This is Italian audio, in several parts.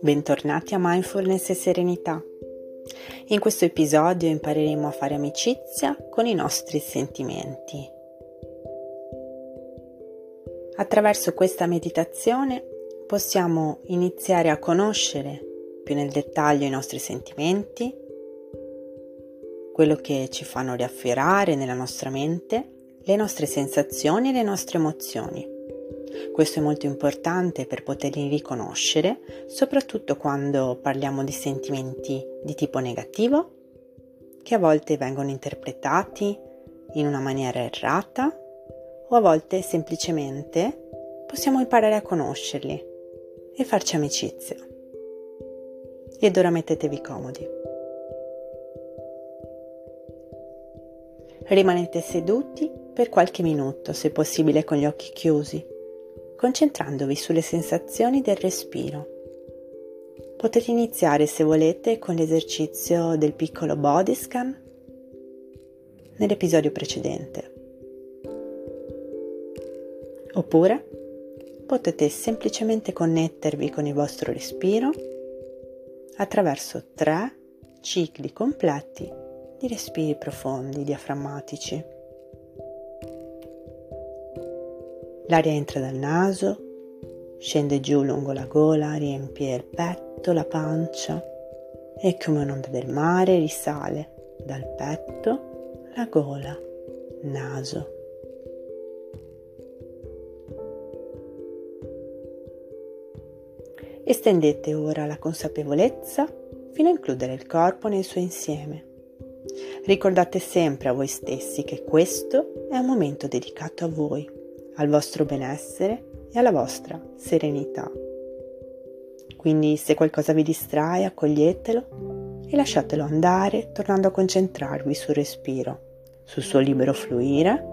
Bentornati a Mindfulness e Serenità. In questo episodio impareremo a fare amicizia con i nostri sentimenti. Attraverso questa meditazione possiamo iniziare a conoscere più nel dettaglio i nostri sentimenti, quello che ci fanno riaffiorare nella nostra mente, le nostre sensazioni e le nostre emozioni. Questo è molto importante per poterli riconoscere, soprattutto quando parliamo di sentimenti di tipo negativo, che a volte vengono interpretati in una maniera errata o a volte semplicemente possiamo imparare a conoscerli e farci amicizia. Ed ora mettetevi comodi. Rimanete seduti per qualche minuto, se possibile con gli occhi chiusi, concentrandovi sulle sensazioni del respiro. Potete iniziare se volete con l'esercizio del piccolo body scan nell'episodio precedente. Oppure potete semplicemente connettervi con il vostro respiro attraverso tre cicli completi di respiri profondi, diaframmatici. L'aria entra dal naso, scende giù lungo la gola, riempie il petto, la pancia e come un'onda del mare risale dal petto, la gola, naso. Estendete ora la consapevolezza fino a includere il corpo nel suo insieme. Ricordate sempre a voi stessi che questo è un momento dedicato a voi, al vostro benessere e alla vostra serenità. Quindi se qualcosa vi distrae, accoglietelo e lasciatelo andare tornando a concentrarvi sul respiro, sul suo libero fluire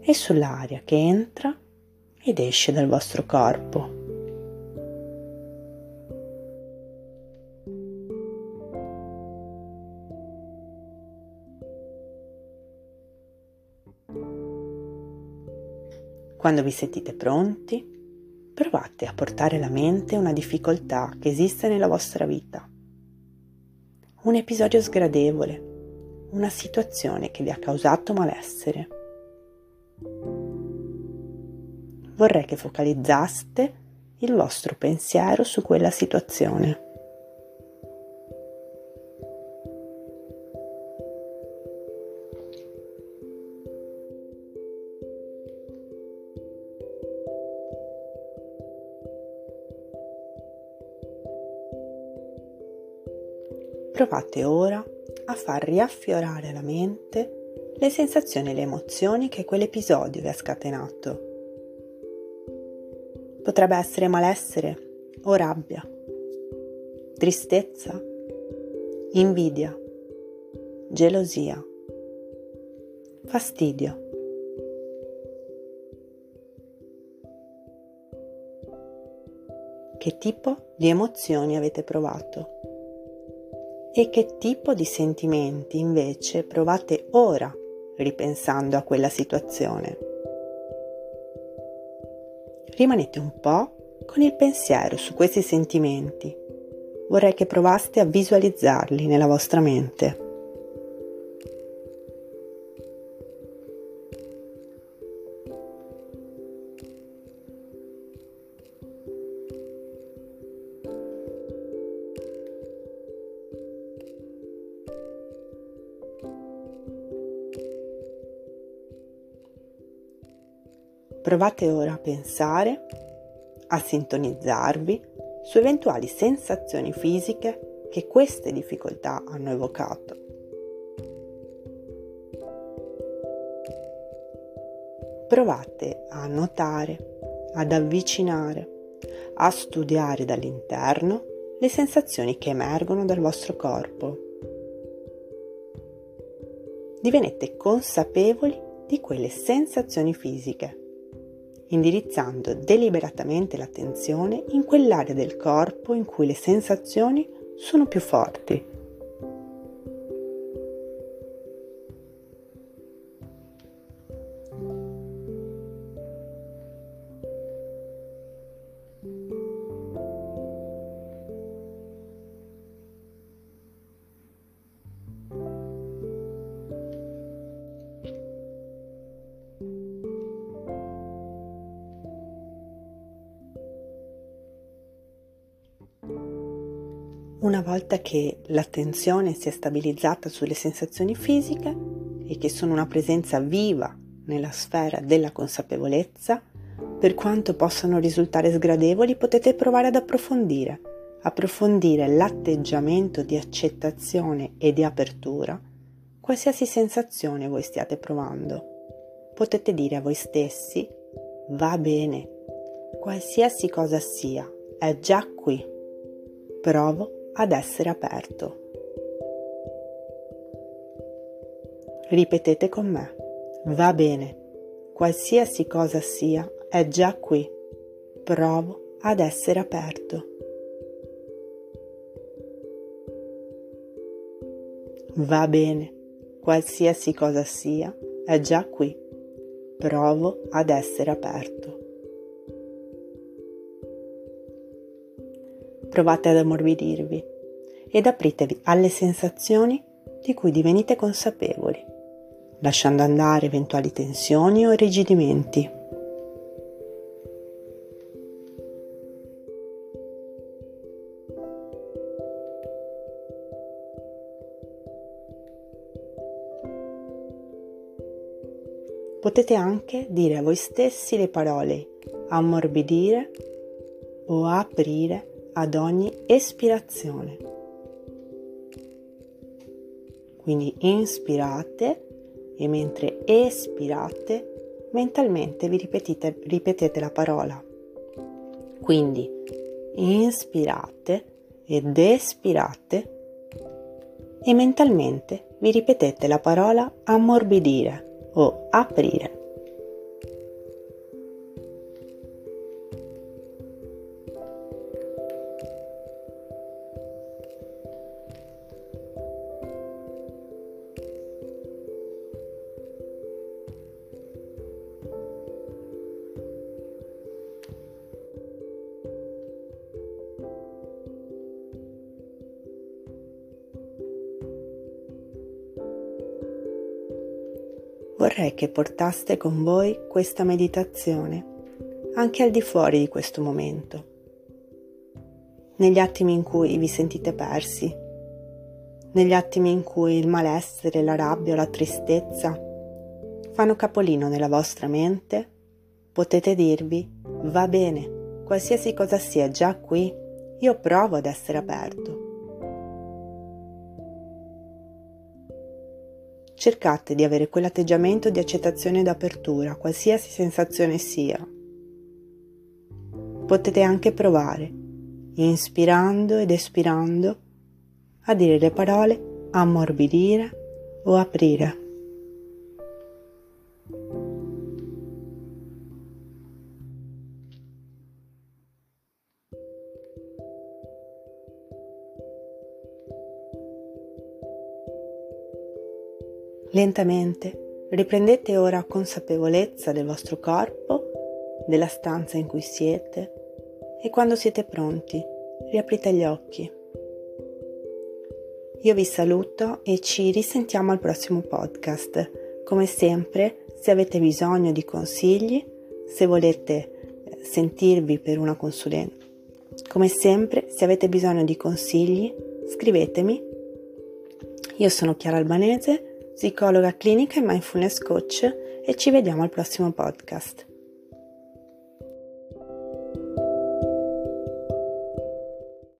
e sull'aria che entra ed esce dal vostro corpo. Quando vi sentite pronti, provate a portare alla mente una difficoltà che esiste nella vostra vita. Un episodio sgradevole, una situazione che vi ha causato malessere. Vorrei che focalizzaste il vostro pensiero su quella situazione. Provate ora a far riaffiorare alla mente le sensazioni e le emozioni che quell'episodio vi ha scatenato. Potrebbe essere malessere o rabbia, tristezza, invidia, gelosia, fastidio. Che tipo di emozioni avete provato? E che tipo di sentimenti invece provate ora ripensando a quella situazione. Rimanete un po' con il pensiero su questi sentimenti. Vorrei che provaste a visualizzarli nella vostra mente. Provate ora a pensare, a sintonizzarvi su eventuali sensazioni fisiche che queste difficoltà hanno evocato. Provate a notare, ad avvicinare, a studiare dall'interno le sensazioni che emergono dal vostro corpo. Divenete consapevoli di quelle sensazioni fisiche indirizzando deliberatamente l'attenzione in quell'area del corpo in cui le sensazioni sono più forti. Una volta che l'attenzione si è stabilizzata sulle sensazioni fisiche e che sono una presenza viva nella sfera della consapevolezza, per quanto possano risultare sgradevoli, potete provare ad approfondire, approfondire l'atteggiamento di accettazione e di apertura, qualsiasi sensazione voi stiate provando. Potete dire a voi stessi, va bene, qualsiasi cosa sia, è già qui. Provo ad essere aperto. Ripetete con me. Va bene. Qualsiasi cosa sia è già qui. Provo ad essere aperto. Va bene. Qualsiasi cosa sia è già qui. Provo ad essere aperto. Provate ad ammorbidirvi ed apritevi alle sensazioni di cui divenite consapevoli, lasciando andare eventuali tensioni o irrigidimenti. Potete anche dire a voi stessi le parole ammorbidire o aprire ad ogni espirazione. Quindi inspirate e mentre espirate mentalmente vi ripetete, ripetete la parola. Quindi inspirate ed espirate e mentalmente vi ripetete la parola ammorbidire o aprire. Vorrei che portaste con voi questa meditazione anche al di fuori di questo momento, negli attimi in cui vi sentite persi, negli attimi in cui il malessere, la rabbia o la tristezza fanno capolino nella vostra mente, potete dirvi va bene, qualsiasi cosa sia già qui, io provo ad essere aperto. Cercate di avere quell'atteggiamento di accettazione ed apertura, qualsiasi sensazione sia. Potete anche provare, inspirando ed espirando, a dire le parole ammorbidire o aprire. Lentamente riprendete ora consapevolezza del vostro corpo, della stanza in cui siete e quando siete pronti riaprite gli occhi. Io vi saluto e ci risentiamo al prossimo podcast. Come sempre, se avete bisogno di consigli, se volete eh, sentirvi per una consulenza, come sempre, se avete bisogno di consigli, scrivetemi. Io sono Chiara Albanese psicologa clinica e mindfulness coach e ci vediamo al prossimo podcast.